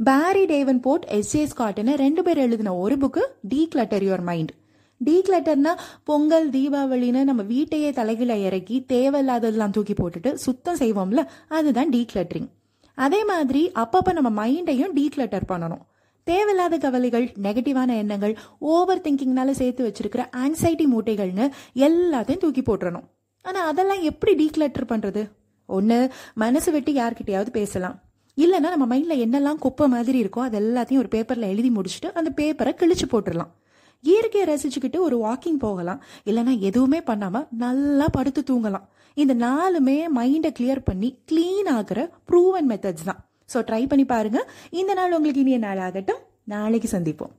பேரி டேவன் board S A ஸ்காட்னு ரெண்டு பேர் எழுதின ஒரு book declutter your mind டீ கிளட்டர்னா பொங்கல் தீபாவளின்னு நம்ம வீட்டையே தலைகீழ இறக்கி தேவையில்லாததெல்லாம் தூக்கி போட்டுட்டு சுத்தம் செய்வோம்ல அதுதான் டீ கிளட்டரிங் அதே மாதிரி அப்பப்போ நம்ம மைண்டையும் டீ கிளட்டர் பண்ணணும். தேவையில்லாத கவலைகள் நெகட்டிவான எண்ணங்கள் ஓவர் திங்கிங்னால சேர்த்து வச்சிருக்கிற ஆங்ஸைட்டி மூட்டைகள்னு எல்லாத்தையும் தூக்கி போட்டுறணும். ஆனால் அதெல்லாம் எப்படி டீக்ளட்டர் பண்ணுறது ஒன்று மனசு வெட்டி யார்கிட்டயாவது பேசலாம். இல்லைன்னா நம்ம மைண்டில் என்னெல்லாம் குப்பை மாதிரி இருக்கோ அது எல்லாத்தையும் ஒரு பேப்பரில் எழுதி முடிச்சுட்டு அந்த பேப்பரை கிழிச்சு போட்டுடலாம். இயற்கையை ரசிச்சுக்கிட்டு ஒரு வாக்கிங் போகலாம். இல்லைன்னா எதுவுமே பண்ணாமல் நல்லா படுத்து தூங்கலாம். இந்த நாலுமே மைண்டை கிளியர் பண்ணி க்ளீன் ஆகிற ப்ரூவன் மெத்தட்ஸ் தான். ஸோ ட்ரை பண்ணி பாருங்கள் இந்த நாள் உங்களுக்கு இனிய நாள் ஆகட்டும் நாளைக்கு சந்திப்போம்.